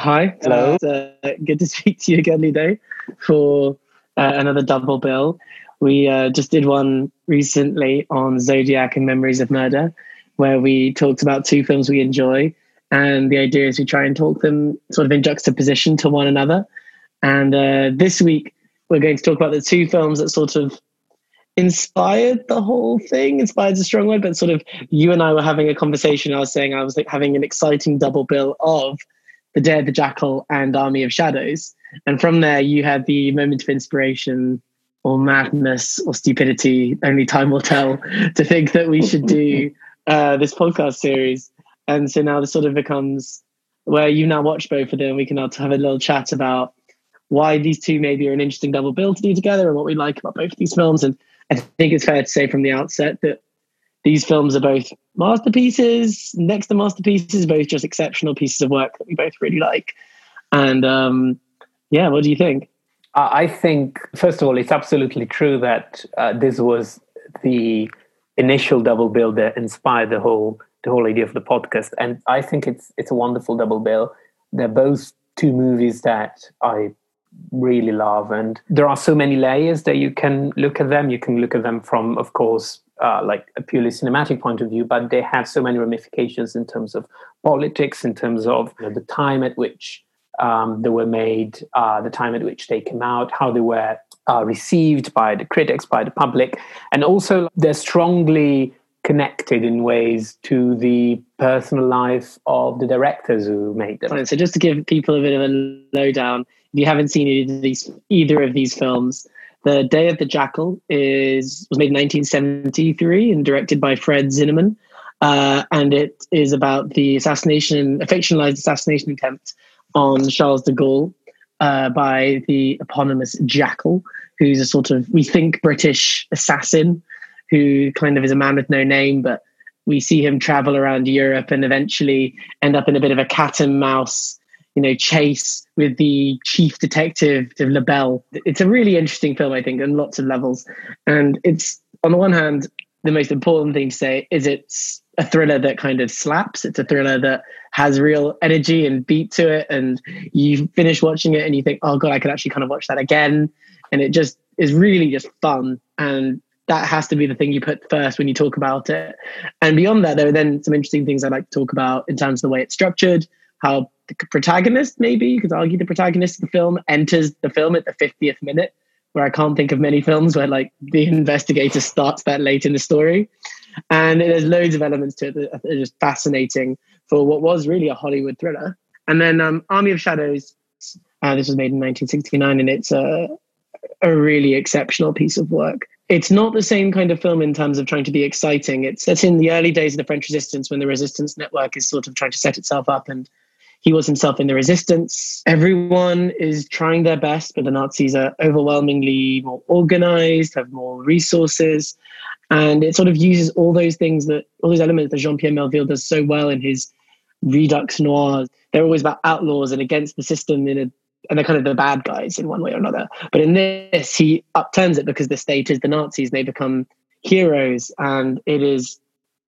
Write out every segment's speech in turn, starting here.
Hi. Hello. Uh, good to speak to you again, Ludo, for uh, another double bill. We uh, just did one recently on Zodiac and Memories of Murder, where we talked about two films we enjoy. And the idea is we try and talk them sort of in juxtaposition to one another. And uh, this week, we're going to talk about the two films that sort of inspired the whole thing. Inspired is a strong word, but sort of you and I were having a conversation. I was saying I was like having an exciting double bill of The Day of the Jackal and Army of Shadows. And from there, you had the moment of inspiration or madness or stupidity, only time will tell, to think that we should do uh, this podcast series. And so now this sort of becomes where you now watch both of them. We can now have a little chat about why these two maybe are an interesting double bill to do together and what we like about both of these films. And I think it's fair to say from the outset that these films are both masterpieces, next to masterpieces, both just exceptional pieces of work that we both really like. And um, yeah, what do you think? I think, first of all, it's absolutely true that uh, this was the initial double bill that inspired the whole the whole idea of the podcast, and I think it's it's a wonderful double bill. They're both two movies that I really love, and there are so many layers that you can look at them. You can look at them from, of course, uh, like a purely cinematic point of view, but they have so many ramifications in terms of politics, in terms of you know, the time at which um, they were made, uh, the time at which they came out, how they were uh, received by the critics, by the public, and also they're strongly connected in ways to the personal life of the directors who made them. So, just to give people a bit of a lowdown, if you haven't seen either of these, either of these films, The Day of the Jackal is was made in 1973 and directed by Fred Zinnemann. Uh, and it is about the assassination, a fictionalized assassination attempt on Charles de Gaulle uh, by the eponymous Jackal, who's a sort of, we think, British assassin who kind of is a man with no name, but we see him travel around Europe and eventually end up in a bit of a cat and mouse, you know, chase with the chief detective of Lebel. It's a really interesting film, I think, on lots of levels. And it's on the one hand, the most important thing to say is it's a thriller that kind of slaps. It's a thriller that has real energy and beat to it. And you finish watching it and you think, oh God, I could actually kind of watch that again. And it just is really just fun. And that has to be the thing you put first when you talk about it. And beyond that, there are then some interesting things I'd like to talk about in terms of the way it's structured, how the protagonist, maybe you could argue the protagonist of the film enters the film at the 50th minute, where I can't think of many films where like the investigator starts that late in the story. And there's loads of elements to it that are just fascinating for what was really a Hollywood thriller. And then um, Army of Shadows, uh, this was made in 1969, and it's a, a really exceptional piece of work it's not the same kind of film in terms of trying to be exciting. It's set in the early days of the French resistance when the resistance network is sort of trying to set itself up and he was himself in the resistance. Everyone is trying their best, but the Nazis are overwhelmingly more organized, have more resources. And it sort of uses all those things that, all those elements that Jean Pierre Melville does so well in his Redux Noir. They're always about outlaws and against the system in a and they're kind of the bad guys in one way or another. But in this, he upturns it because the state is the Nazis and they become heroes, and it is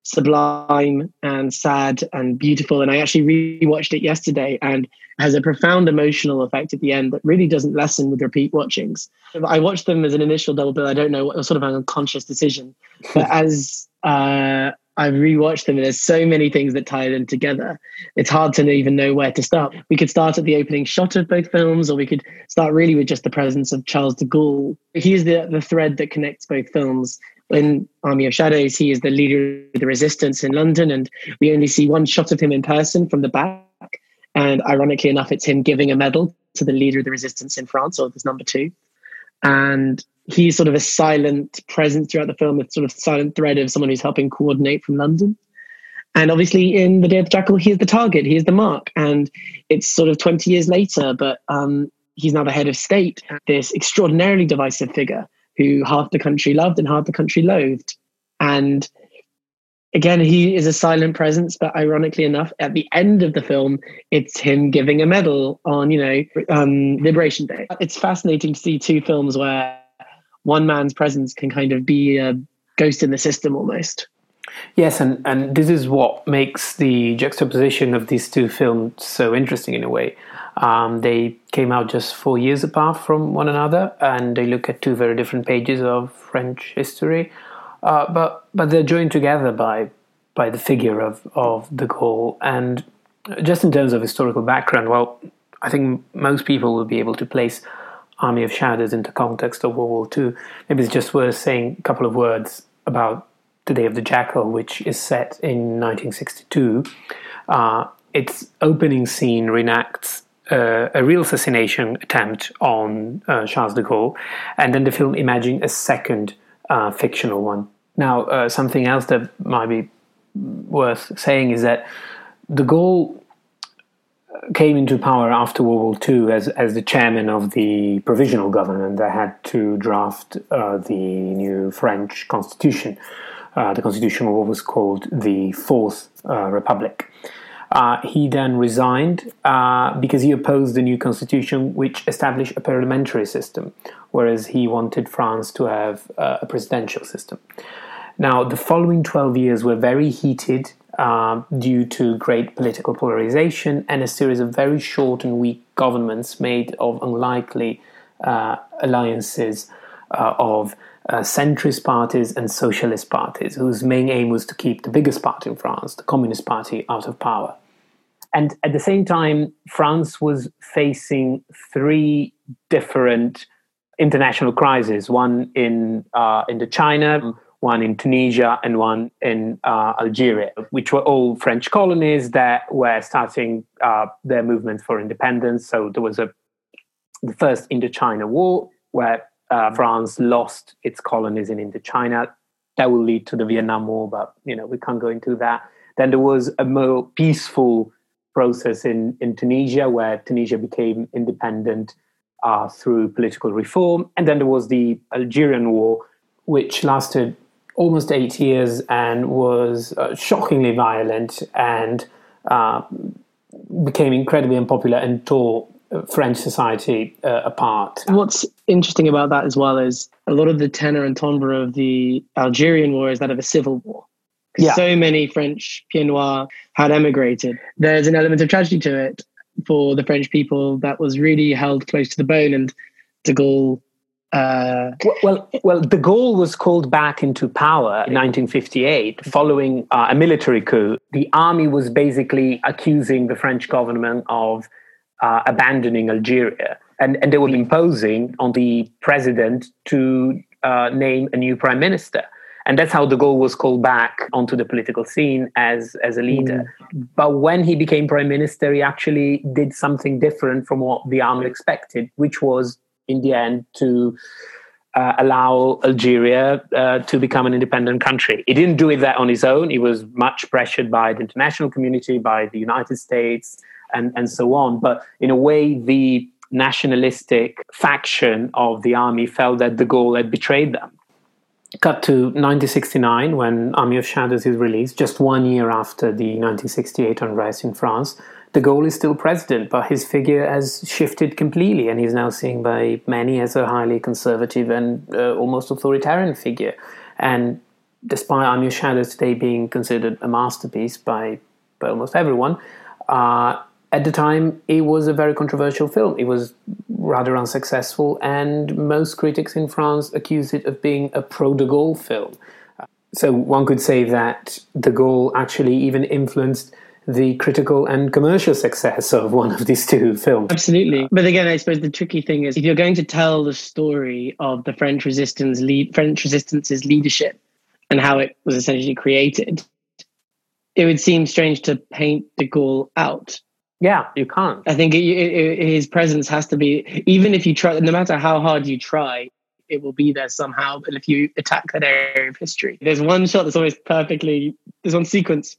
sublime and sad and beautiful. And I actually rewatched it yesterday and has a profound emotional effect at the end that really doesn't lessen with repeat watchings. I watched them as an initial double bill. I don't know what sort of an unconscious decision, but as uh, I've rewatched them and there's so many things that tie them together. It's hard to even know where to start. We could start at the opening shot of both films, or we could start really with just the presence of Charles de Gaulle. He's the, the thread that connects both films. In Army of Shadows, he is the leader of the resistance in London, and we only see one shot of him in person from the back. And ironically enough, it's him giving a medal to the leader of the resistance in France, or this number two. And he's sort of a silent presence throughout the film, a sort of silent thread of someone who's helping coordinate from London. And obviously, in The Day of the Jackal, he is the target, he is the mark. And it's sort of 20 years later, but um, he's now the head of state, this extraordinarily divisive figure who half the country loved and half the country loathed. And again, he is a silent presence, but ironically enough, at the end of the film, it's him giving a medal on, you know, um, Liberation Day. It's fascinating to see two films where one man's presence can kind of be a ghost in the system almost. Yes, and, and this is what makes the juxtaposition of these two films so interesting in a way. Um, they came out just four years apart from one another, and they look at two very different pages of French history. Uh, but but they're joined together by by the figure of of de Gaulle. And just in terms of historical background, well, I think most people will be able to place Army of Shadows into context of World War II. Maybe it's just worth saying a couple of words about the Day of the Jackal, which is set in 1962. Uh, its opening scene reenacts uh, a real assassination attempt on uh, Charles de Gaulle, and then the film imagines a second uh, fictional one. Now, uh, something else that might be worth saying is that de Gaulle came into power after World War II as, as the chairman of the provisional government that had to draft uh, the new French constitution. Uh, the constitution of what was called the Fourth uh, Republic. Uh, he then resigned uh, because he opposed the new constitution, which established a parliamentary system, whereas he wanted France to have uh, a presidential system. Now, the following 12 years were very heated uh, due to great political polarization and a series of very short and weak governments made of unlikely uh, alliances uh, of uh, centrist parties and socialist parties, whose main aim was to keep the biggest party in France, the Communist Party, out of power. And at the same time, France was facing three different international crises one in, uh, Indochina, one in Tunisia, and one in uh, Algeria, which were all French colonies that were starting uh, their movement for independence. So there was a the first Indochina War, where uh, France lost its colonies in Indochina. That will lead to the Vietnam War, but you know we can't go into that. Then there was a more peaceful process in, in Tunisia, where Tunisia became independent uh, through political reform, and then there was the Algerian War, which lasted almost eight years and was uh, shockingly violent and uh, became incredibly unpopular and tore French society uh, apart. What's interesting about that as well is a lot of the tenor and timbre of the Algerian war is that of a civil war. Yeah. So many French Pieds Noirs had emigrated. There's an element of tragedy to it for the French people that was really held close to the bone. And de Gaulle uh, well, well, de Gaulle was called back into power in 1958 following uh, a military coup. The army was basically accusing the French government of uh, abandoning Algeria. And, and they were imposing on the president to uh, name a new prime minister. And that's how de Gaulle was called back onto the political scene as, as a leader. Mm. But when he became prime minister, he actually did something different from what the army expected, which was, in the end, to uh, allow Algeria uh, to become an independent country. He didn't do it that on his own. He was much pressured by the international community, by the United States, and, and so on. But in a way, the nationalistic faction of the army felt that de Gaulle had betrayed them. Cut to 1969 when Army of Shadows is released, just one year after the 1968 unrest in France. De Gaulle is still president, but his figure has shifted completely, and he's now seen by many as a highly conservative and uh, almost authoritarian figure. And despite Army of Shadows today being considered a masterpiece by, by almost everyone, uh, at the time, it was a very controversial film. It was rather unsuccessful, and most critics in France accused it of being a pro de Gaulle film. So one could say that de Gaulle actually even influenced the critical and commercial success of one of these two films. Absolutely. But again, I suppose the tricky thing is if you're going to tell the story of the French resistance lead, French resistance's leadership and how it was essentially created, it would seem strange to paint de Gaulle out yeah, you can't. I think it, it, it, his presence has to be, even if you try, no matter how hard you try, it will be there somehow. But if you attack that area of history, there's one shot that's always perfectly, there's one sequence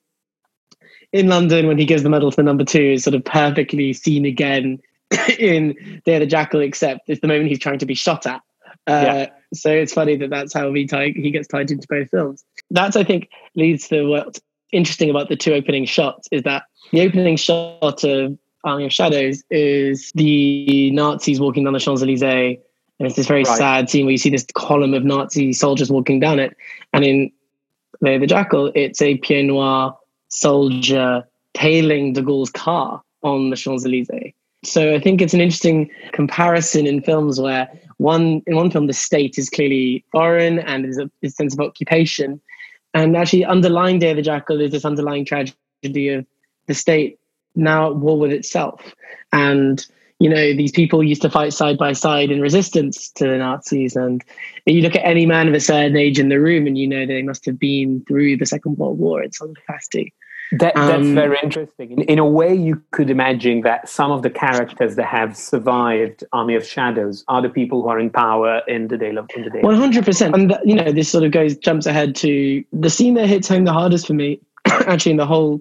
in London when he gives the medal to the number two is sort of perfectly seen again in Day of the Jackal, except it's the moment he's trying to be shot at. Uh, yeah. So it's funny that that's how he, tie, he gets tied into both films. That's, I think, leads to what's interesting about the two opening shots is that the opening shot of Army of Shadows is the Nazis walking down the Champs Elysees, and it's this very right. sad scene where you see this column of Nazi soldiers walking down it. And in of the Jackal, it's a Pied Noir soldier tailing de Gaulle's car on the Champs Elysees. So I think it's an interesting comparison in films where one in one film the state is clearly foreign and there's a, a sense of occupation, and actually underlying Day of the Jackal is this underlying tragedy of the state now at war with itself. And you know these people used to fight side by side in resistance to the Nazis, and you look at any man of a certain age in the room, and you know they must have been through the Second World War in some capacity. That, that's um, very interesting. In, in, a way, you could imagine that some of the characters that have survived Army of Shadows are the people who are in power in the day of in the day. One hundred percent. And you know, this sort of goes jumps ahead to the scene that hits home the hardest for me, actually, in the whole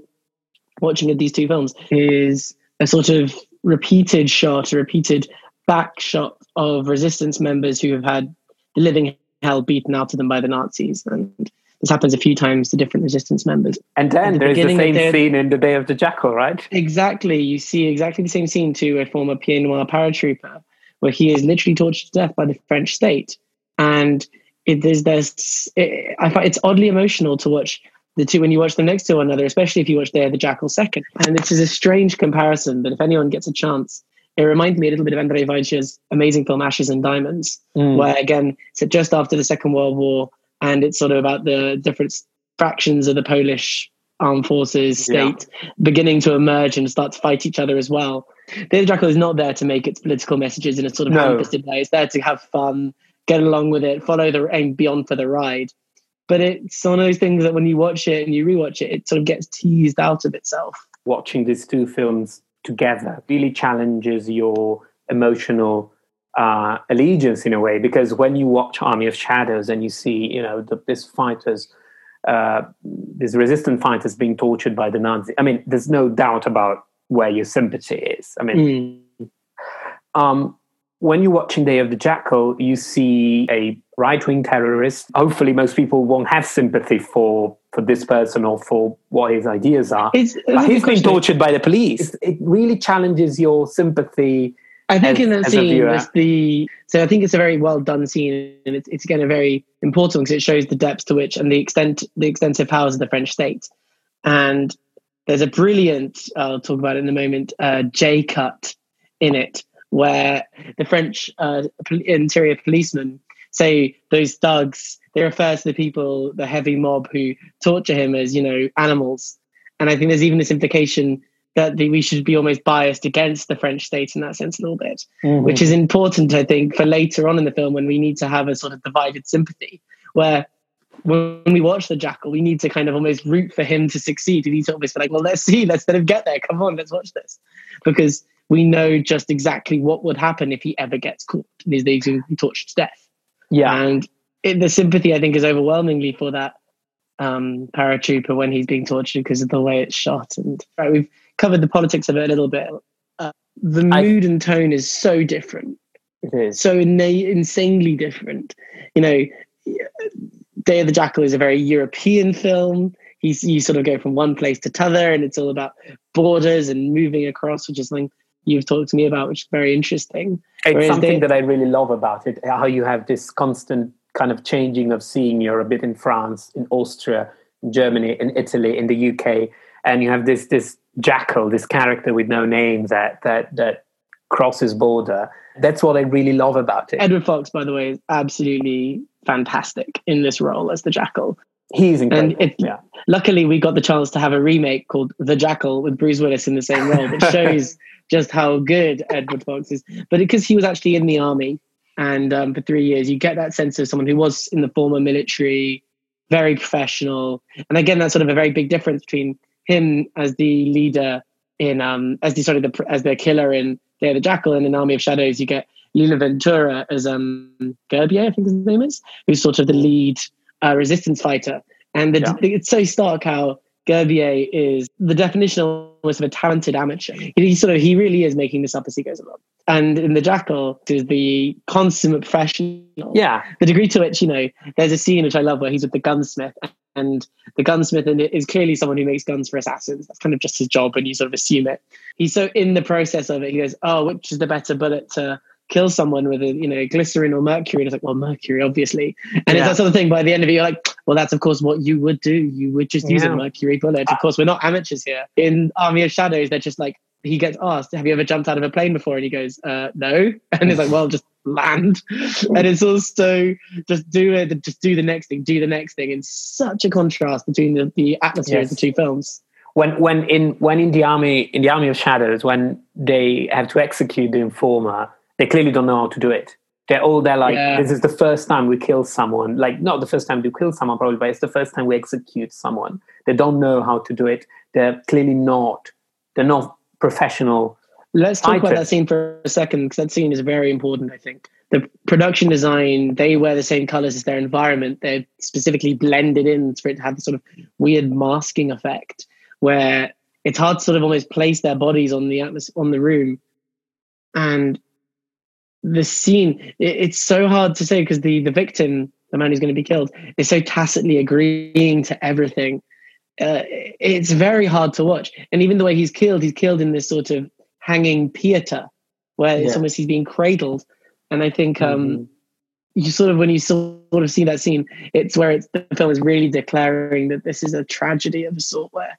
watching of these two films, is a sort of repeated shot, a repeated back shot of resistance members who have had the living hell beaten out of them by the Nazis and this happens a few times to different resistance members. And then the there's the same scene in The Day of the Jackal, right? Exactly. You see exactly the same scene to a former Pied Noir paratrooper where he is literally tortured to death by the French state. And it is this, it, I find it's oddly emotional to watch the two when you watch them next to one another, especially if you watch Day of the Jackal second. And this is a strange comparison, but if anyone gets a chance, it reminds me a little bit of Andrzej Wajda's amazing film Ashes and Diamonds, mm. where again, it's just after the Second World War, and it's sort of about the different fractions of the Polish armed forces state yeah. beginning to emerge and start to fight each other as well. The Jackal is not there to make its political messages in a sort of no. ham-fisted way. It's there to have fun, get along with it, follow the aim beyond for the ride. But it's one of those things that when you watch it and you rewatch it, it sort of gets teased out of itself. Watching these two films together really challenges your emotional uh, allegiance in a way because when you watch Army of Shadows and you see you know the, these fighters, uh, these resistant fighters being tortured by the Nazis, I mean, there's no doubt about where your sympathy is. I mean, mm. um, when you're watching Day of the Jackal, you see a right-wing terrorist. Hopefully, most people won't have sympathy for for this person or for what his ideas are. It's, but he's being tortured by the police. It really challenges your sympathy I think as, in that scene was the so I think it's a very well done scene, and it's, it's again a very important because it shows the depths to which and the extent the extensive powers of the French state. And there's a brilliant I'll talk about it in a moment uh, J cut in it where the French uh, interior policemen say those thugs they refer to the people the heavy mob who torture him as you know animals, and I think there's even this implication that the, we should be almost biased against the French state in that sense a little bit, mm-hmm. which is important, I think, for later on in the film when we need to have a sort of divided sympathy where when we watch the jackal, we need to kind of almost root for him to succeed. We need to almost be like, well, let's see, let's let him get there. Come on, let's watch this. Because we know just exactly what would happen if he ever gets caught and is being tortured to death. Yeah. And it, the sympathy, I think, is overwhelmingly for that um, paratrooper when he's being tortured because of the way it's shot. And right, we've covered the politics of it a little bit. Uh, the mood I, and tone is so different. It is so ina- insanely different. You know, Day of the Jackal is a very European film. He's, you sort of go from one place to t'other, and it's all about borders and moving across, which is something you've talked to me about, which is very interesting. It's Whereas something they, that I really love about it. How you have this constant kind of changing of seeing you're a bit in France, in Austria, in Germany, in Italy, in the UK, and you have this this jackal, this character with no name that that that crosses border. That's what I really love about it. Edward Fox, by the way, is absolutely fantastic in this role as the jackal. He's incredible. And it, yeah. luckily, we got the chance to have a remake called The Jackal with Bruce Willis in the same role, which shows just how good Edward Fox is. But because he was actually in the army and um, for three years, you get that sense of someone who was in the former military, very professional. And again, that's sort of a very big difference between him as the leader in um as the sort of the as the killer in Day of the Jackal and in Army of Shadows. You get Lino Ventura as um Gerbier, I think his name is, who's sort of the lead uh, resistance fighter. And the, yeah. it's so stark how Gerbier is the definition almost of a talented amateur. He sort of he really is making this up as he goes along. And in the Jackal is the consummate professional. Yeah. The degree to which, you know, there's a scene which I love where he's with the gunsmith and the gunsmith in it is clearly someone who makes guns for assassins. That's kind of just his job and you sort of assume it. He's so in the process of it, he goes, Oh, which is the better bullet to kill someone with a you know glycerin or mercury. And it's like, well, mercury, obviously. And Yeah. it's that sort of thing. By the end of it, you're like, well, that's of course what you would do. You would just use a mercury bullet. Of course, we're not amateurs here. In Army of Shadows, they're just like he gets asked, "Have you ever jumped out of a plane before?" And he goes, uh, "No." And he's like, "Well, just land." And it's also just do it, just do the next thing, do the next thing. And such a contrast between the, the atmosphere Yes. of the two films. when when in when in the army in the army of shadows when they have to execute the informer they clearly don't know how to do it they're all they're like Yeah. this is the first time we kill someone like not the first time we kill someone probably but it's the first time we execute someone they don't know how to do it they're clearly not they're not professional Let's talk about that scene for a second because that scene is very important, I think. The production design, they wear the same colors as their environment. They're specifically blended in for it to have this sort of weird masking effect where it's hard to sort of almost place their bodies on the atmosphere, on the room. And the scene, it, it's so hard to say because the, the victim, the man who's going to be killed, is so tacitly agreeing to everything. Uh, it's very hard to watch. And even the way he's killed, he's killed in this sort of hanging pieta where it's Yeah. almost he's being cradled. And I think um, Mhm. you sort of when you sort of see that scene, it's where it's, the film is really declaring that this is a tragedy of a sort where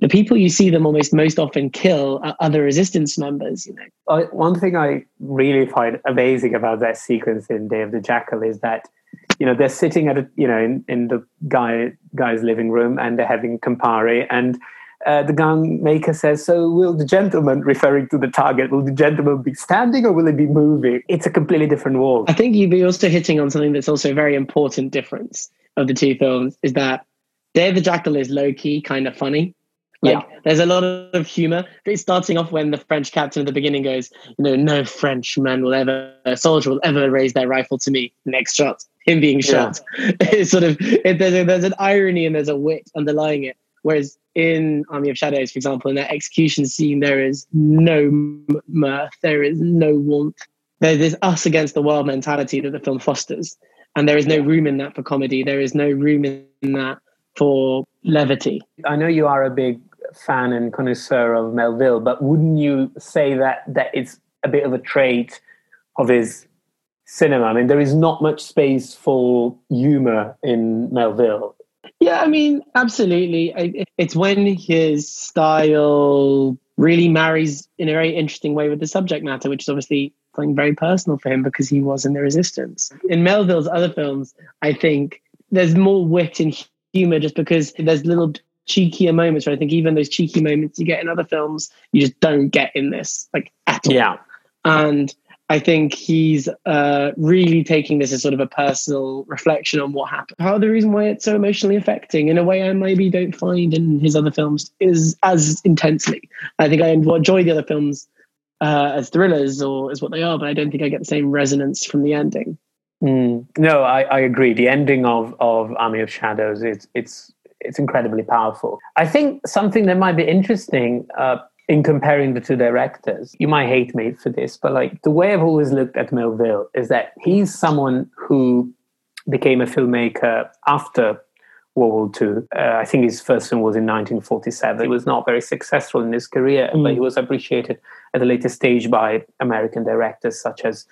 the people you see them almost most often kill are other resistance members. You know, one thing I really find amazing about that sequence in Day of the Jackal is that you know they're sitting at a you know in, in the guy guy's living room and they're having Campari and uh, the gun maker says, "So will the gentleman, referring to the target, will the gentleman be standing or will he be moving?" It's a completely different world. I think you'd be also hitting on something that's also a very important difference of the two films is that Day the Jackal is low key, kind of funny. Like there's a lot of humor. It's starting off when the French captain at the beginning goes, you know, no Frenchman will ever, a soldier will ever raise their rifle to me. Next shot, him being Yeah. shot. It's sort of it, there's, a, there's an irony and there's a wit underlying it. Whereas in Army of Shadows, for example, in that execution scene, there is no mirth, there is no warmth. There's this us against the world mentality that the film fosters, and there is no room in that for comedy. There is no room in that for levity. I know you are a big fan and connoisseur of Melville, but wouldn't you say that that it's a bit of a trait of his cinema? I mean, there is not much space for humor in Melville. Yeah, I mean, absolutely. I, it's when his style really marries in a very interesting way with the subject matter, which is obviously something very personal for him because he was in the resistance. In Melville's other films, I think there's more wit and humor just because there's little cheekier moments where I think even those cheeky moments you get in other films, you just don't get in this, like at all. Yeah. And I think he's uh, really taking this as sort of a personal reflection on what happened. Part of the reason why it's so emotionally affecting, in a way I maybe don't find in his other films, is as intensely. I think I enjoy the other films uh, as thrillers or as what they are, but I don't think I get the same resonance from the ending. Mm. No, I, I agree. The ending of, of Army of Shadows, it's it's it's incredibly powerful. I think something that might be interesting uh, in comparing the two directors, you might hate me for this, but like the way I've always looked at Melville is that he's someone who became a filmmaker after World War II. Uh, I think his first film was in 1947. He was not very successful in his career, Mm. but he was appreciated at a later stage by American directors such as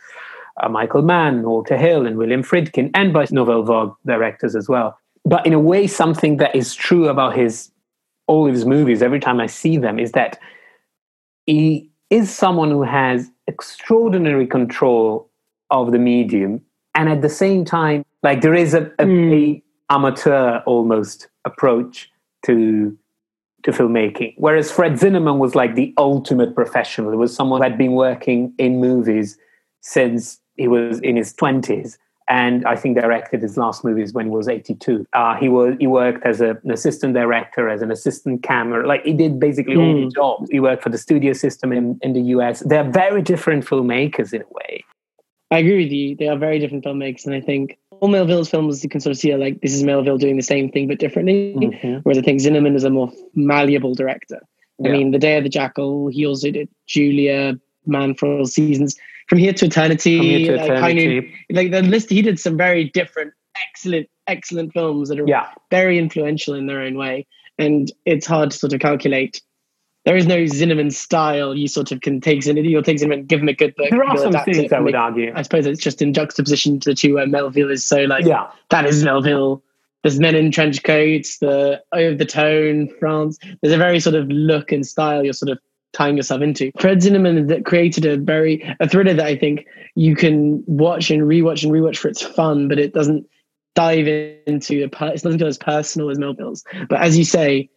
uh, Michael Mann, Walter Hill, and William Friedkin, and by Nouvelle Vague directors as well. But in a way, something that is true about his all of his movies, every time I see them, is that he is someone who has extraordinary control of the medium, and at the same time, like there is a, a, Mm. a amateur almost approach to to filmmaking. Whereas Fred Zinnemann was like the ultimate professional. He was someone who had been working in movies since he was in his twenties, and I think directed his last movies when he was eighty-two. Uh, he was he worked as a, an assistant director, as an assistant camera, like he did basically all the Mm. jobs. He worked for the studio system in, in the US. They're very different filmmakers in a way. I agree with you. They are very different filmmakers, and I think all Melville's films you can sort of see are like this is Melville doing the same thing but differently. Whereas I think Zinnemann is a more malleable director. I Yeah. mean, The Day of the Jackal, he also did Julia, Man for All Seasons, From Here to Eternity. From Here to like. Eternity. like the list, he did some very different, excellent, excellent films that are Yeah. very influential in their own way. And it's hard to sort of calculate there is no Zinnemann style. You sort of can take Zinnemann, you'll take Zinnemann, give him a good book. There are some things I would make- argue. I suppose it's just in juxtaposition to the two where Melville is so like Yeah, that is Melville. There's men in trench coats, the over the tone, France. There's a very sort of look and style you're sort of tying yourself into. Fred Zinnemann that created a very a thriller that I think you can watch and rewatch and rewatch for its fun, but it doesn't dive into a per- it doesn't go as personal as Melville's. But as you say,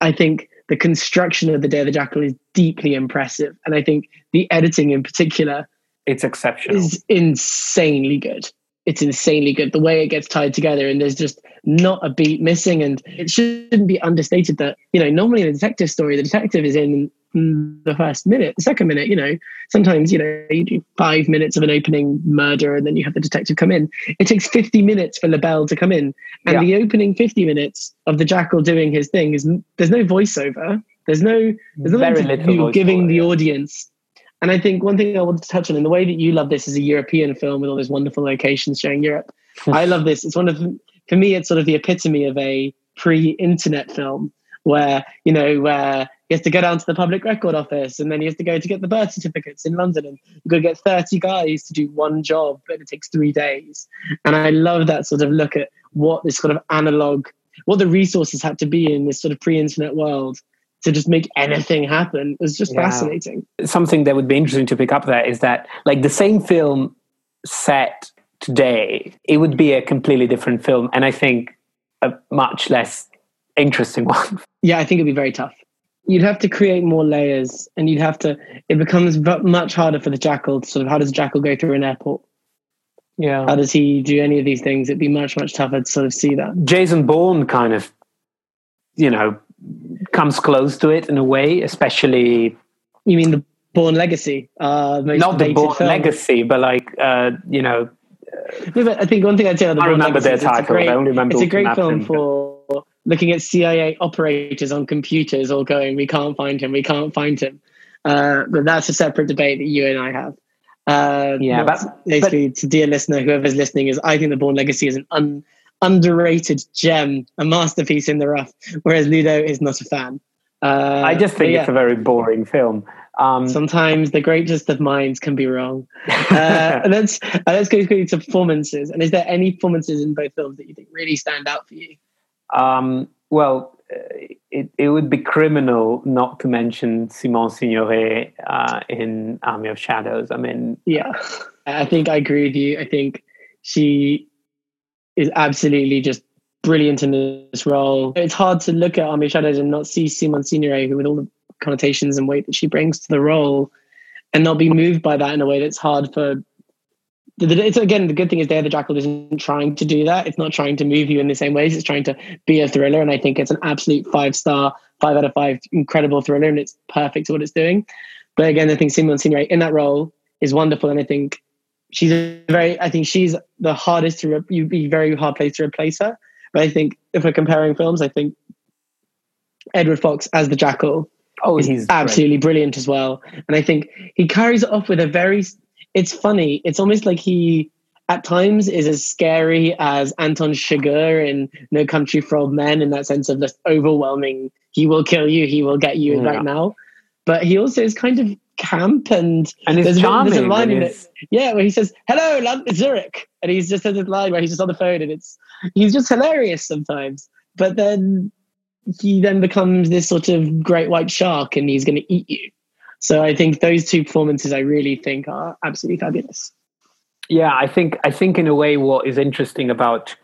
I think the construction of the Day of the Jackal is deeply impressive, and I think the editing in particular it's exceptional. is insanely good. It's insanely good. The way it gets tied together, and there's just not a beat missing. And it shouldn't be understated that you know normally in a detective story, the detective is in the first minute, the second minute. You know, sometimes you know you do five minutes of an opening murder, and then you have the detective come in. It takes 50 minutes for Lebel to come in, and Yeah. the opening 50 minutes of the jackal doing his thing is there's no voiceover. There's no there's nothing Very little giving the audience. And I think one thing I wanted to touch on in the way that you love this as a European film with all those wonderful locations showing Europe. I love this. It's one of for me, it's sort of the epitome of a pre-internet film where you know where he has to go down to the public record office and then he has to go to get the birth certificates in London and you've got to get 30 guys to do one job but it takes three days. And I love that sort of look at what this sort of analog, what the resources had to be in this sort of pre-internet world to just make anything happen. It was just Yeah. fascinating. something that would be interesting to pick up there is that like the same film set today it would be a completely different film and i think a much less interesting one Yeah, I think it'd be very tough. You'd have to create more layers, and you'd have to. It becomes v- much harder for the jackal. To sort of, how does a jackal go through an airport? yeah How does he do any of these things? It'd be much, much tougher to sort of see that. jason bourne kind of you know comes close to it in a way especially You mean the bourne Legacy? Uh, most not the bourne film. legacy but like uh you know No, but I think one thing I'd say about the i Bourne remember Legacy their is it's a title great- i only remember it's a great film for looking at CIA operators on computers all going, we can't find him, we can't find him. Uh, but that's a separate debate that you and I have. Uh, Yeah, but- basically, to dear listener, whoever's listening, is I think the Bourne Legacy is an un, underrated gem, a masterpiece in the rough, whereas Ludo is not a fan. Uh, i just think yeah, it's a very boring film um sometimes the greatest of minds can be wrong. Uh, and let's uh, let's go quickly to performances. And is there any performances in both films that you think really stand out for you? Um, well, uh, it, it would be criminal not to mention Simone Signoret uh, in Army of Shadows. I mean, Yeah, I think I agree with you. I think she is absolutely just brilliant in this role. It's hard to look at Army of Shadows and not see Simone Signoret, who with all the connotations and weight that she brings to the role, and not be moved by that in a way that's hard for. It's again the good thing is Day of the Jackal isn't trying to do that. It's not trying to move you in the same ways. It's trying to be a thriller, and I think it's an absolute five star, five out of five, incredible thriller, and it's perfect at what it's doing. But again, I think Simone Signoret in that role is wonderful, and I think she's a very. I think she's the hardest to. Re- you'd be very hard place to replace her. But I think if we're comparing films, I think Edward Fox as the Jackal oh, he's absolutely brilliant as well. And I think he carries it off with a very. It's funny. It's almost like he at times is as scary as Anton Chigurh in No Country for Old Men in that sense of just overwhelming. He will kill you. He will get you Yeah. right now. But he also is kind of camp and and there's a- charming. there's a line in he's- yeah, where he says, "Hello, Lon- Zurich," and he's just says this line where he's just on the phone, and it's he's just hilarious sometimes. But then he then becomes this sort of great white shark, and he's going to eat you. So I think those two performances, I really think, are absolutely fabulous. yeah, I think I think in a way, what is interesting about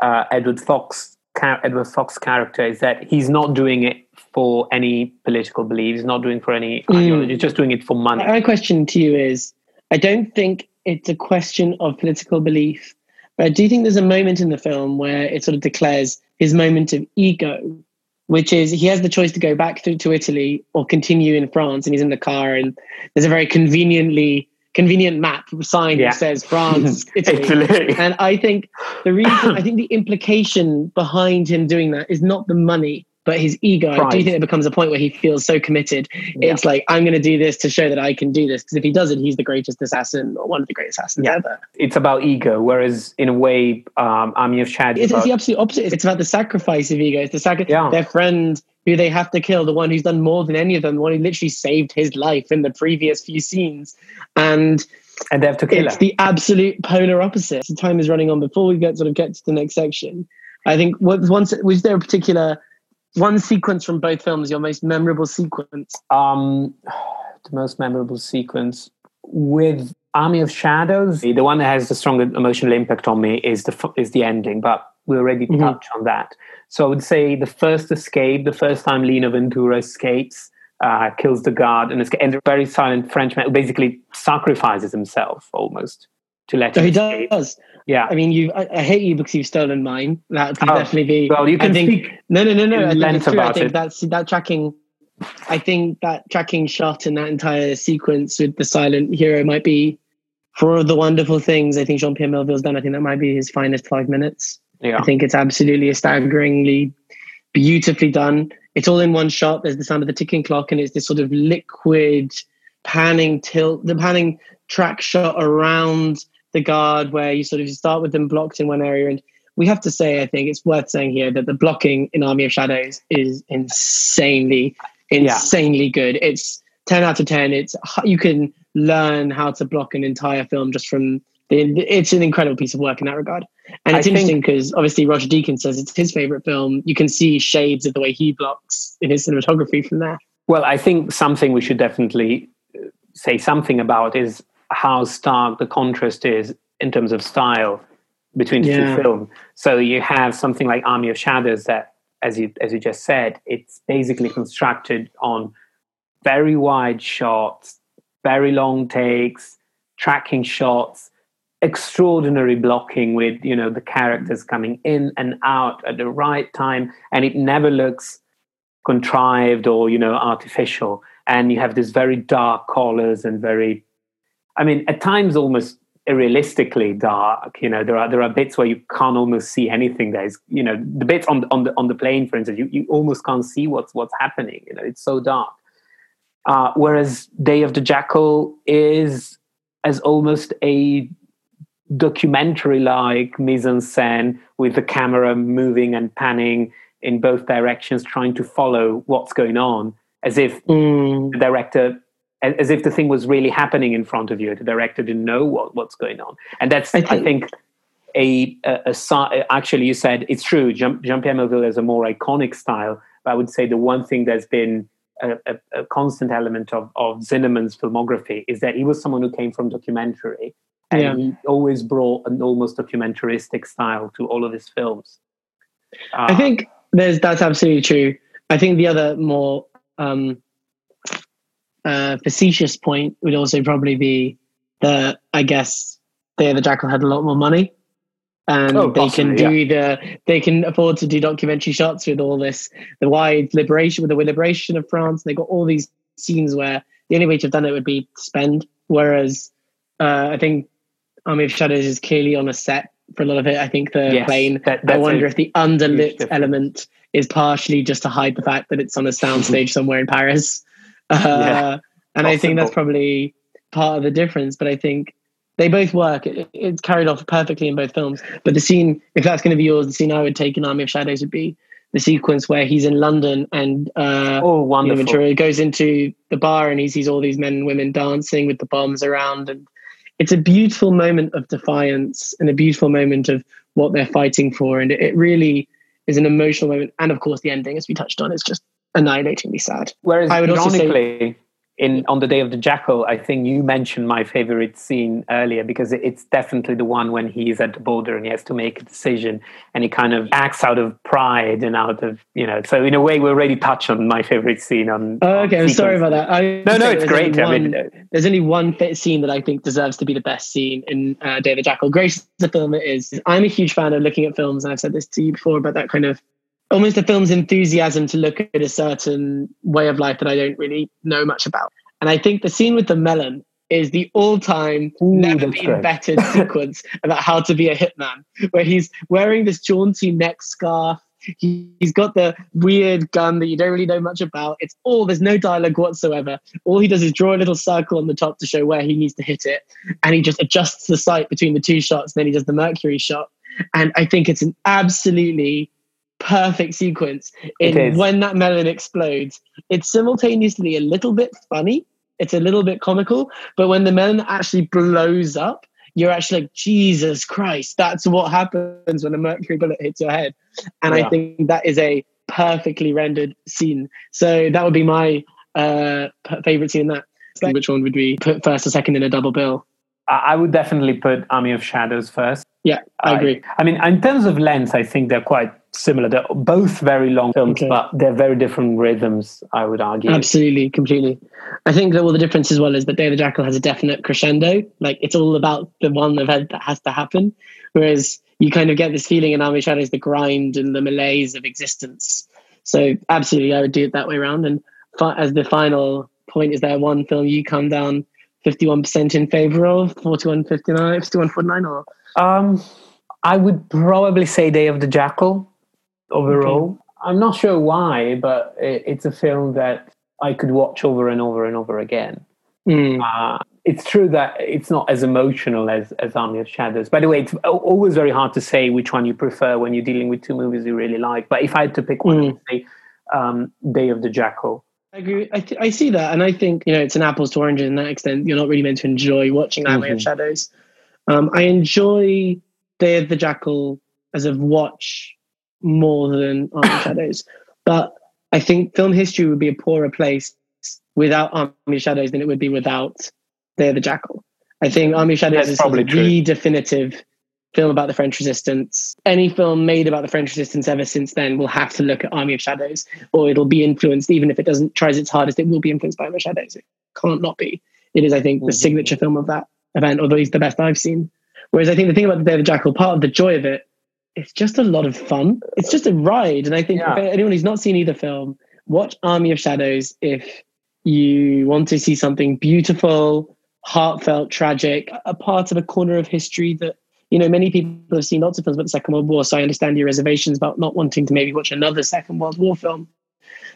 uh, Edward Fox, Edward Fox character is that he's not doing it for any political beliefs. Not doing for any Mm. ideology. He's just doing it for money. My question to you is: I don't think it's a question of political belief, but I do think there's a moment in the film where it sort of declares his moment of ego, which is he has the choice to go back to, to Italy or continue in France, and he's in the car, and there's a very conveniently convenient map sign Yeah. that says France, Italy. Italy. And I think the reason, I think the implication behind him doing that is not the money. But his ego, I do think it becomes a point where he feels so committed. Yeah. It's like, I'm going to do this to show that I can do this. Because if he does it, he's the greatest assassin or one of the greatest assassins yeah. ever. It's about ego. Whereas, in a way, um, Army of Shadows. It's, about- it's, the absolute opposite. It's about the sacrifice of ego. It's the sacrifice. Yeah. Their friend who they have to kill, the one who's done more than any of them, the one who literally saved his life in the previous few scenes. And and they have to kill it's her. the absolute polar opposite. The time is running on before we get sort of get to the next section. I think once was there a particular one sequence from both films, your most memorable sequence? Um, the most memorable sequence with Army of Shadows. The one that has the strongest emotional impact on me is the is the ending, but we already mm-hmm. touched on that. So I would say the first escape, the first time Lino Ventura escapes, uh, kills the guard, and, and a very silent Frenchman basically sacrifices himself almost to let. So he escape. does. Yeah, I mean, you. I, I, hate you because you've stolen mine. That would oh, definitely be. Well, you can I think, speak. No, no, no, no. I think it's true. I think it. that's that tracking. I think that tracking shot in that entire sequence with the silent hero might be, for the wonderful things I think Jean Pierre Melville's done. I think that might be his finest five minutes. Yeah. I think it's absolutely staggeringly beautifully done. It's all in one shot. There's the sound of the ticking clock, and it's this sort of liquid panning tilt, the panning track shot around the guard where you sort of start with them blocked in one area. And we have to say i think it's worth saying here that the blocking in army of shadows is insanely insanely yeah. good. It's 10 out of 10 it's you can learn how to block an entire film just from the, it's an incredible piece of work in that regard. And it's I interesting because obviously roger deakins says it's his favorite film. You can see shades of the way he blocks in his cinematography from there. Well i think something we should definitely uh, say something about is how stark the contrast is in terms of style between the yeah. two films. So you have something like Army of Shadows that, as you as you just said, it's basically constructed on very wide shots, very long takes, tracking shots, extraordinary blocking with you know the characters coming in and out at the right time, and it never looks contrived or you know artificial. And you have this very dark colors and very I mean, at times almost realistically dark. You know, there are there are bits where you can't almost see anything. There's you know the bits on on the on the plane, for instance, you, you almost can't see what's what's happening. You know, it's so dark. Uh, whereas Day of the Jackal is as almost a documentary like mise en scène with the camera moving and panning in both directions, trying to follow what's going on, as if mm. the director as if the thing was really happening in front of you. The director didn't know what, what's going on, and that's I think, I think a, a, a, actually you said it's true. Jean, Pierre Melville has a more iconic style, but I would say the one thing that's been a, a, constant element of, of Zinnemann's filmography is that he was someone who came from documentary, and yeah. he always brought an almost documentaristic style to all of his films. Uh, I think there's that's absolutely true. I think the other more um, uh, facetious point would also probably be that I guess they the Jackal had a lot more money and oh, they can do yeah. the they can afford to do documentary shots with all this the wide liberation with the liberation of France. They got all these scenes where the only way to have done it would be to spend. Whereas uh, I think Army of Shadows is clearly on a set for a lot of it. I think the yes, plane. That, I wonder if the underlit element is partially just to hide the fact that it's on a soundstage somewhere in Paris. Uh, yeah, and I think that's probably part of the difference. But I think they both work. It, it's carried off perfectly in both films. But the scene, if that's going to be yours, the scene I would take in Army of Shadows would be the sequence where he's in London and uh, oh, wonderful. Ventura goes into the bar and he sees all these men and women dancing with the bombs around, and it's a beautiful moment of defiance and a beautiful moment of what they're fighting for, and it, it really is an emotional moment. And of course, the ending, as we touched on, is just annihilatingly sad. Whereas, I would ironically, say, in on the day of the jackal i think you mentioned my favorite scene earlier because it's definitely the one when he's at the border and he has to make a decision and he kind of acts out of pride and out of you know so in a way we already touched on my favorite scene on oh, okay on i'm sorry about that. I no no it's great. one, I mean, there's only one scene that i think deserves to be the best scene in uh, the jackal. Gracious the film it is i'm a huge fan of looking at films and i've said this to you before about that kind of almost a film's enthusiasm to look at a certain way of life that I don't really know much about. And I think the scene with the melon is the all-time Ooh, never been bettered sequence about how to be a hitman, where he's wearing this jaunty neck scarf He, he's got the weird gun that you don't really know much about. It's all there's no dialogue whatsoever. All he does is draw a little circle on the top to show where he needs to hit it, and he just adjusts the sight between the two shots. And then he does the Mercury shot, and I think it's an absolutely perfect sequence in when that melon explodes. It's simultaneously a little bit funny. It's a little bit comical, but when the melon actually blows up, you're actually like, Jesus Christ, that's what happens when a mercury bullet hits your head. And yeah. I think that is a perfectly rendered scene. So that would be my uh, favorite scene in that. Which one would we put first or second in a double bill? I would definitely put Army of Shadows first. Yeah, I agree. I, I mean, in terms of length, I think they're quite similar. They're both very long films, okay. but they're very different rhythms, I would argue. Absolutely, completely. I think that all the difference as well is that Day of the Jackal has a definite crescendo. Like it's all about the one event that has to happen. Whereas you kind of get this feeling in Army Shadows, the grind and the malaise of existence. So absolutely, I would do it that way around. And fi- as the final point, is there one film you come down 51% in favor of, 41, 59, 51, 49 or? Um, I would probably say Day of the Jackal overall. Okay. I'm not sure why, but it, it's a film that I could watch over and over and over again. Mm. Uh, it's true that it's not as emotional as, as Army of Shadows. By the way, it's always very hard to say which one you prefer when you're dealing with two movies you really like. But if I had to pick one, mm. I would say um, Day of the Jackal. I agree. I, th- I, see that, and I think you know it's an apples to oranges in that extent. You're not really meant to enjoy watching Army mm-hmm. of Shadows. Um, I enjoy Day of the Jackal as a watch more than Army of Shadows, but I think film history would be a poorer place without Army of Shadows than it would be without Day of the Jackal. I think Army of Shadows That's is probably the definitive film about the French resistance. Any film made about the French resistance ever since then will have to look at Army of Shadows, or it'll be influenced, even if it doesn't tries its hardest, it will be influenced by Army of Shadows. It can't not be. It is, I think, the mm-hmm. signature film of that event, or at least the best I've seen. Whereas I think the thing about the Day of the Jackal, part of the joy of it it's just a lot of fun. It's just a ride. And I think yeah. anyone who's not seen either film, watch Army of Shadows if you want to see something beautiful, heartfelt, tragic, a part of a corner of history that, you know, many people have seen lots of films about the Second World War. So I understand your reservations about not wanting to maybe watch another Second World War film.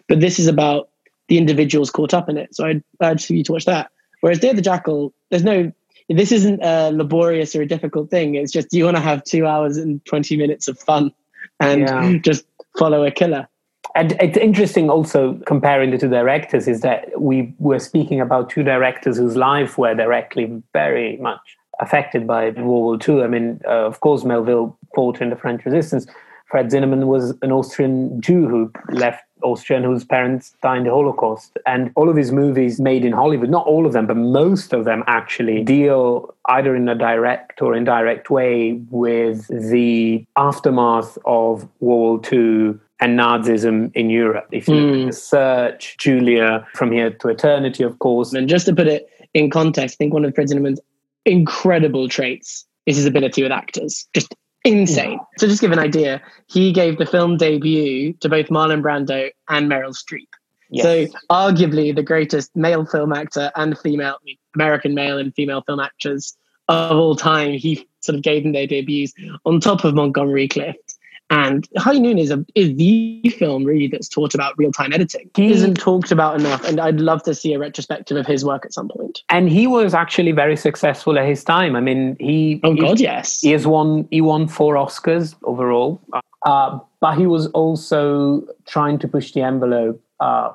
But this is about the individuals caught up in it. So I'd urge you to watch that. Whereas Day of the Jackal, there's no this isn't a laborious or a difficult thing. It's just you want to have two hours and 20 minutes of fun and yeah. just follow a killer. And it's interesting also comparing the two directors is that we were speaking about two directors whose lives were directly very much affected by World War II. I mean, uh, of course, Melville fought in the French resistance. Fred Zinnemann was an Austrian Jew who left Austrian whose parents died in the Holocaust. And all of his movies made in Hollywood, not all of them, but most of them actually deal either in a direct or indirect way with the aftermath of World War II and Nazism in Europe. If you mm. look at hmm. the Search, Julia, From Here to Eternity, of course. And just to put it in context, I think one of Fred Zinnemann's incredible traits is his ability with actors. Just insane. To just give an idea, he gave the film debut to both Marlon Brando and Meryl Streep. Yes. So, arguably the greatest male film actor and female, American male and female film actors of all time, he sort of gave them their debuts on top of Montgomery Clift and High Noon is a is the film really that's taught about real time editing. He isn't talked about enough, and I'd love to see a retrospective of his work at some point. And he was actually very successful at his time. I mean, he oh god, yes, he has won he won four Oscars overall, uh, but he was also trying to push the envelope uh,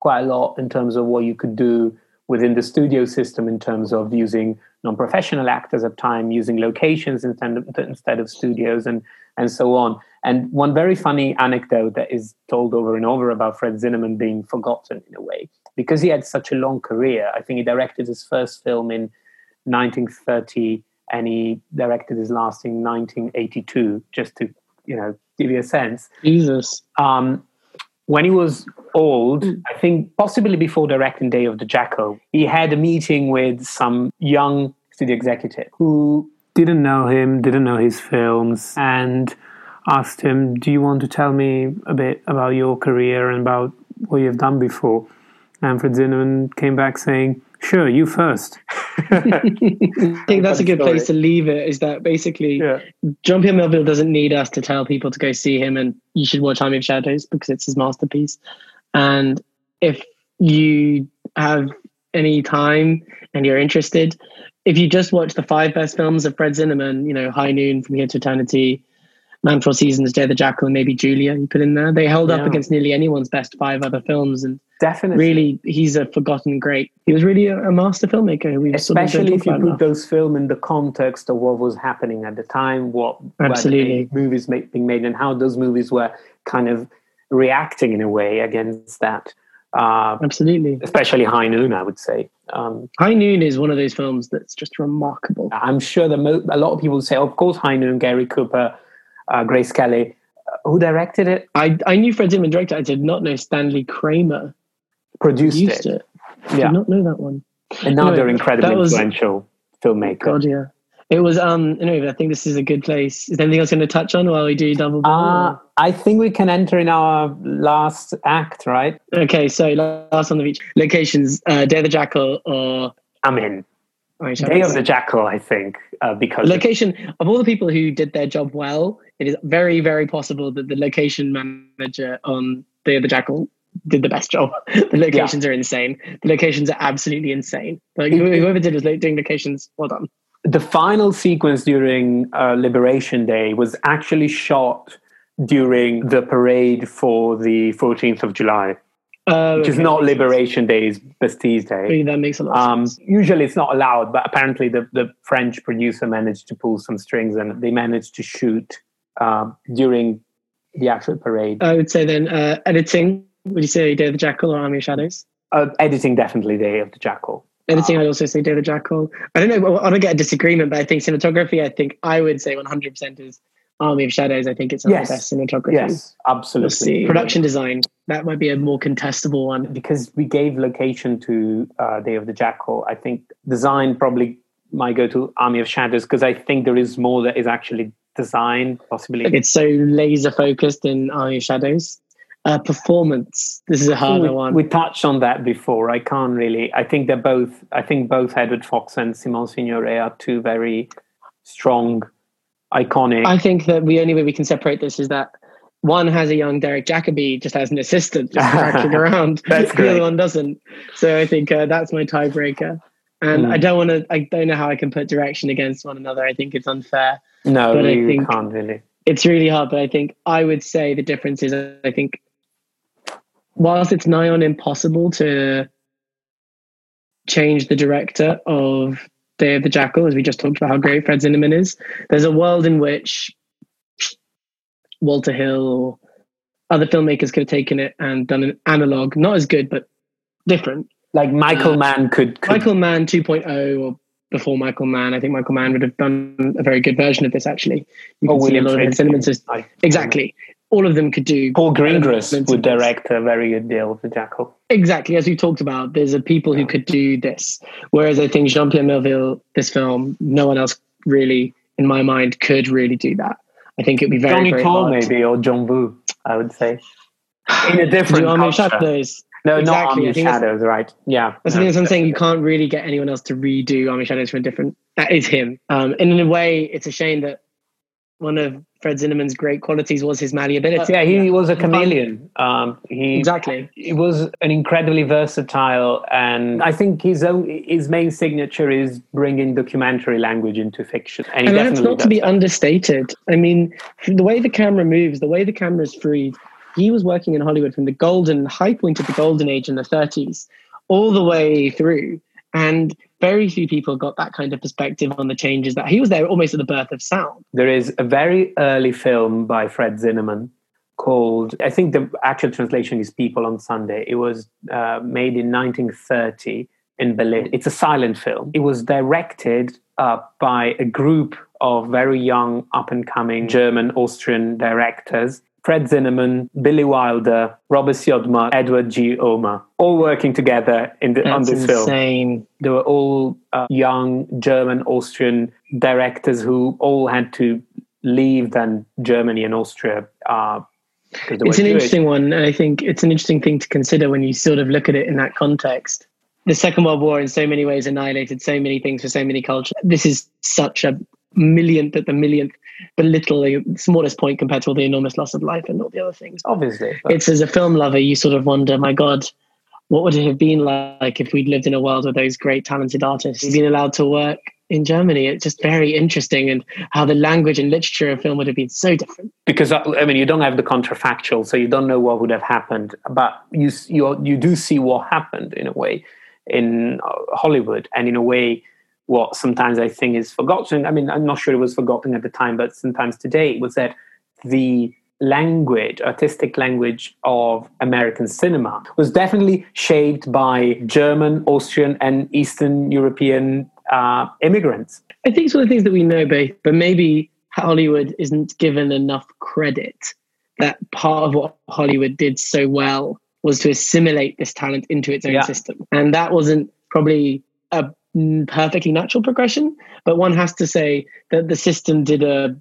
quite a lot in terms of what you could do within the studio system in terms of using non-professional actors at time, using locations instead of, instead of studios, and and so on. And one very funny anecdote that is told over and over about Fred Zinnemann being forgotten in a way, because he had such a long career. I think he directed his first film in 1930 and he directed his last in 1982, just to, you know, give you a sense. Jesus. Um, when he was old, mm. I think possibly before directing Day of the Jackal, he had a meeting with some young studio executive who didn't know him, didn't know his films, and asked him, Do you want to tell me a bit about your career and about what you've done before? And Fred Zinnemann came back saying, Sure, you first. I think that's a good Story. place to leave it. Is that basically Yeah. Jean Pierre Melville doesn't need us to tell people to go see him and you should watch Army of Shadows because it's his masterpiece. And if you have any time and you're interested, if you just watch the five best films of Fred Zinnemann, you know, High Noon, From Here to Eternity, Man for Seasons, Day of the Jackal, and maybe Julia, you put in there, they held up against nearly anyone's best five other films. And Definitely. really, he's a forgotten great. He was really a, a master filmmaker. who We sort of Especially if you put enough. those films in the context of what was happening at the time, what Absolutely. movies ma- being made, and how those movies were kind of reacting in a way against that. Uh, Absolutely. especially High Noon, I would say. Um, High Noon is one of those films that's just remarkable. I'm sure that mo- a lot of people say, of course, High Noon, Gary Cooper, uh, Grace Kelly. Uh, who directed it? I, I knew Fred Zinnemann directed. it. I did not know Stanley Kramer Produced produced it. it. I Yeah. did not know that one. Another Anyway, incredibly that was- influential filmmaker. God, yeah. It was um. Anyway, I think this is a good place. Is there anything else going to touch on while we do double? Uh, I think we can enter in our last act, right? okay, so last on the beach locations: uh, Day of the Jackal or I mean, Orange Day of the Jackal, I think, uh, because The location of all the people who did their job well, it is very, very possible that the location manager on Day of the Jackal did the best job. the locations are insane. The locations are absolutely insane. Like whoever did was doing locations, well done. the final sequence during uh, Liberation Day was actually shot during the parade for the 14th of July, Uh, which is not Liberation Day, it's Bastille Day. Maybe that makes a lot of Um, sense. usually it's not allowed, but apparently the, the French producer managed to pull some strings and they managed to shoot um, during the actual parade. I would say then uh, editing. Would you say Day of the Jackal or Army of Shadows? Uh, editing definitely Day of the Jackal. Editing, Ah. I'd also say Day of the Jackal. I don't know. I don't get a disagreement, but I think cinematography. I think I would say 100 percent is Army of Shadows. I think it's Yes. the best cinematography. Yes, We'll absolutely. Production design. That might be a more contestable one. because we gave location to uh, Day of the Jackal, I think design probably might go to Army of Shadows because I think there is more that is actually design, possibly. It's so laser focused in Army of Shadows. Uh, performance. This is a harder we, one. we touched on that before. I can't really. I think they're both. I think both Edward Fox and Simone Signoret are two very strong, iconic. I think that the only way we can separate this is that one has a young Derek Jacobi just as an assistant, just tracking around. That's the other one doesn't. So I think uh, that's my tiebreaker. And Mm. I don't want to. I don't know how I can put direction against one another. I think it's unfair. no, but I you think- can't really. It's really hard, but I think I would say the difference is I think whilst it's nigh on impossible to change the director of Day of the Jackal, as we just talked about how great Fred Zinnemann is, there's a world in which Walter Hill or other filmmakers could have taken it and done an analog, not as good, but different. Like Michael Uh, Mann could. could Michael Mann 2.0 or before Michael Mann, I think Michael Mann would have done a very good version of this actually. You or can see a William lot of his Friedkin. Zinnemann. Exactly. All of them could do Paul Greengrass would direct a very good Day of the Jackal. Exactly, as we talked about, there's a people who could do this. Whereas I think Jean Pierre Melville, this film, no one else really, in my mind, could really do that. I think it'd be very, Johnny very hard. maybe, or John Woo, I would say. In a different Army. Shadows. No, Exactly, not Army of think that's- Shadows, right? Yeah. That's no. the thing I'm saying. You can't really get anyone else to redo Army Shadows from a different. That is him. Um, and in a way, it's a shame that one of Fred Zinnemann's great qualities was his malleability. Yeah, he was a chameleon. Um, he Exactly. He was an incredibly versatile, and I think his own his main signature is bringing documentary language into fiction. And, and that's not to be that. understated. I mean, the way the camera moves, the way the camera is freed. He was working in Hollywood from the golden high point of the golden age in the 30s, all the way through, and very few people got that kind of perspective on the changes that he was there almost at the birth of sound. There is a very early film by Fred Zinnemann called, I think the actual translation is People on Sunday. It was uh, made in 1930 in Berlin. It's a silent film. It was directed uh, by a group of very young, up and coming German, Austrian directors. Fred Zinnemann, Billy Wilder, Robert Siodmak, Edgar G. Ulmer, all working together in the, on this film insane. they were all uh, young German, Austrian directors who all had to leave then Germany and Austria. Uh, It's an Jewish. interesting one. and I think it's an interesting thing to consider when you sort of look at it in that context. the Second World War in so many ways annihilated so many things for so many cultures. This is such a millionth at the millionth belittle the smallest point compared to all the enormous loss of life and all the other things. Obviously. It's as a film lover, you sort of wonder, my God, what would it have been like if we'd lived in a world with those great talented artists been allowed to work in Germany? It's just very interesting and how the language and literature of film would have been so different. Because uh, I mean, you don't have the contrafactual, so you don't know what would have happened, but you you you do see what happened in a way in uh, Hollywood, and in a way, what sometimes I think is forgotten. I mean, I'm not sure it was forgotten at the time, but sometimes today was that the language, artistic language of American cinema was definitely shaped by German, Austrian, and Eastern European uh, immigrants. I think it's one of the things that we know, but maybe Hollywood isn't given enough credit. That part of what Hollywood did so well was to assimilate this talent into its own yeah. system. And that wasn't probably a perfectly natural progression, but one has to say that the system did a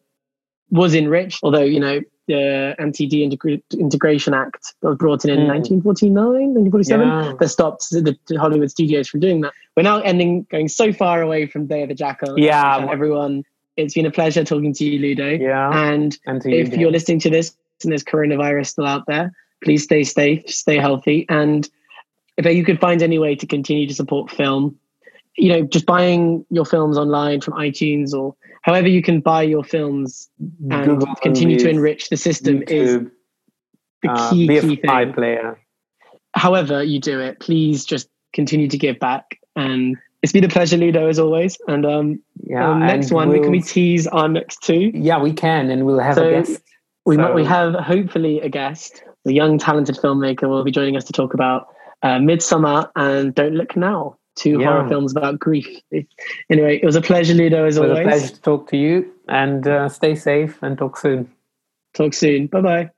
was enriched, although, you know, the Anti-De-Integration Act that was brought in in mm. 1949, 1947, yeah. that stopped the Hollywood studios from doing that. We're now ending going so far away from Day of the Jackal. Yeah, everyone. It's been a pleasure talking to you, Ludo. Yeah, and if you, you're listening to this and there's coronavirus still out there, please stay safe, stay healthy, and if you could find any way to continue to support film, you know, just buying your films online from iTunes or however you can buy your films and Google continue to enrich the system YouTube, is the key, uh, key thing. player. However you do it, please just continue to give back. And it's been a pleasure, Ludo, as always. And um, yeah, um, next one, we'll, can we tease our next two? Yeah, we can, and we'll have so a guest. We, so. we have hopefully a guest, a young, talented filmmaker will be joining us to talk about uh, Midsommar and Don't Look Now two yeah. horror films about grief. Anyway, it was a pleasure, Ludo, as it was always. a pleasure to talk to you and uh, stay safe and talk soon. Talk soon. Bye bye.